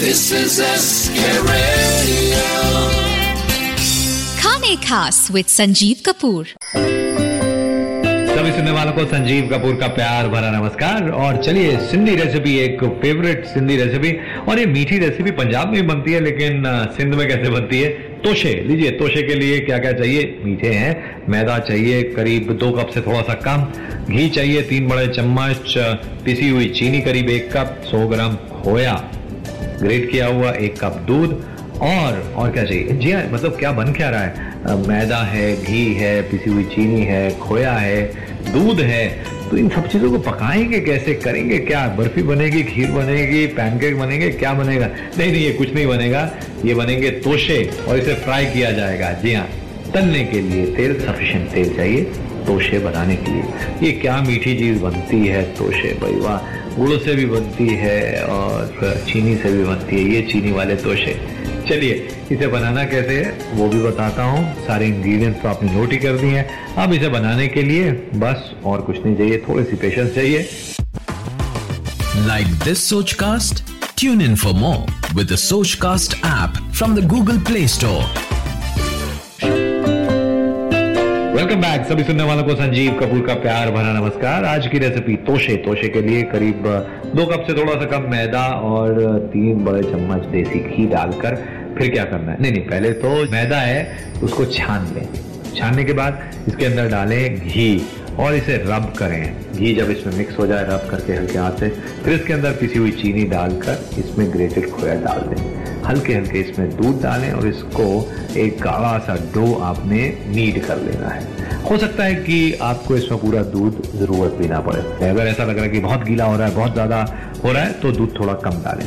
This is SK Radio. खाने खास with Sanjeev Kapoor. सभी सुनने वालों को संजीव कपूर का प्यार भरा नमस्कार। और चलिए सिंधी रेसिपी एक फेवरेट सिंधी रेसिपी और ये मीठी रेसिपी पंजाब में भी बनती है लेकिन सिंध में कैसे बनती है? तोशे लीजिए तोशे के लिए क्या क्या चाहिए? मीठे हैं मैदा चाहिए करीब दो कप से थोड़ा सा कम। घी चाहिए तीन बड़े चम्मच पिसी हुई चीनी करीब एक कप सौ ग्राम खोया। ग्रेट किया हुआ एक कप दूध और और क्या चाहिए? जी हाँ मतलब क्या बन क्या रहा है? मैदा है, घी है, पिसी हुई चीनी है, खोया है, दूध है तो इन सब चीज़ों को पकाएँगे कैसे? करेंगे क्या? बर्फ़ी बनेगी, खीर बनेगी, पैनकेक बनेंगे, क्या बनेगा? नहीं नहीं, ये कुछ नहीं बनेगा। ये बनेंगे तोशे और इसे फ्राई किया जाएगा। जी हाँ तलने के लिए तेल सफिशेंट तेल चाहिए, तोशे बनाने के लिए। ये क्या मीठी चीज़ बनती है, तोशे, भाई वाह। गुड़ से भी बनती है और चीनी से भी बनती है, ये चीनी वाले तोशे चलिए, इसे बनाना कैसे है, वो भी बताता हूँ। सारे इंग्रेडिएंट्स तो आपने नोट ही कर दिए हैं। अब इसे बनाने के लिए बस और कुछ नहीं चाहिए थोड़ी सी पेशेंस चाहिए। Like this Soch cast tune in for more with Soch cast app from the Google play Store. Welcome back सभी सुनने वालों को संजीव कपूर का प्यार भरा नमस्कार। आज की रेसिपी तोशे तोशे के लिए करीब दो कप से थोड़ा सा कम मैदा और तीन बड़े चम्मच देसी घी डालकर फिर क्या करना है? नहीं नहीं, पहले तो मैदा है, उसको छान लें। छानने के बाद इसके अंदर डालें घी और इसे रब करें। घी जब इसमें मिक्स हो जाए, रब करके हल्के हाथ से, फिर इसके अंदर पिसी हुई चीनी डालकर इसमें ग्रेटेड खोया डाल दें। हल्के हल्के इसमें दूध डालें और इसको एक गाढ़ा सा डो आपने नीड कर लेना है। हो सकता है कि आपको इसमें पूरा दूध ज़रूरत भी ना पड़े। अगर ऐसा लग रहा है कि बहुत गीला हो रहा है, बहुत ज़्यादा हो रहा है तो दूध थोड़ा कम डालें।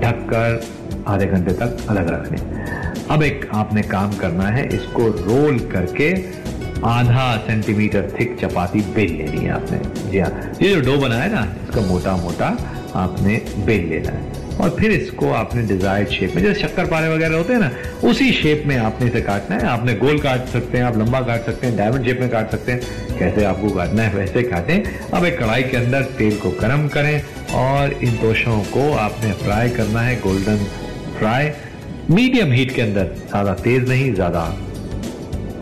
ढककर आधे घंटे तक अलग रख लें। अब एक आपने काम करना है, इसको रोल करके आधा सेंटीमीटर थिक चपाती बेल लेनी है आपने। जी हाँ ये जो डो बनाया ना, इसका मोटा मोटा आपने बेल लेना है। और फिर इसको आपने डिजायर्ड शेप में, जैसे शक्कर पारे वगैरह होते हैं ना, उसी शेप में आपने इसे काटना है। आपने गोल काट सकते हैं, आप लंबा काट सकते हैं डायमंड शेप में काट सकते हैं। कैसे आपको काटना है, वैसे काटें। अब एक कढ़ाई के अंदर तेल को गर्म करें और इन दोषों को आपने फ्राई करना है गोल्डन फ्राई मीडियम हीट के अंदर, ज़्यादा तेज नहीं, ज़्यादा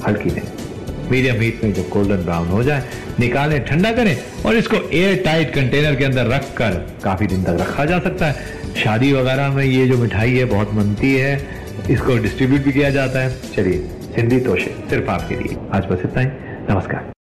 हल्की नहीं। मीडियम हीट में जब गोल्डन ब्राउन हो जाए, निकालें, ठंडा करें और इसको एयर टाइट कंटेनर के अंदर रख कर काफ़ी दिन तक रखा जा सकता है। शादी वगैरह में ये जो मिठाई है बहुत मनती है, इसको डिस्ट्रीब्यूट भी किया जाता है। चलिए सिंधी तोशे, सिर्फ़ आपके लिए। आज बस इतना ही। नमस्कार।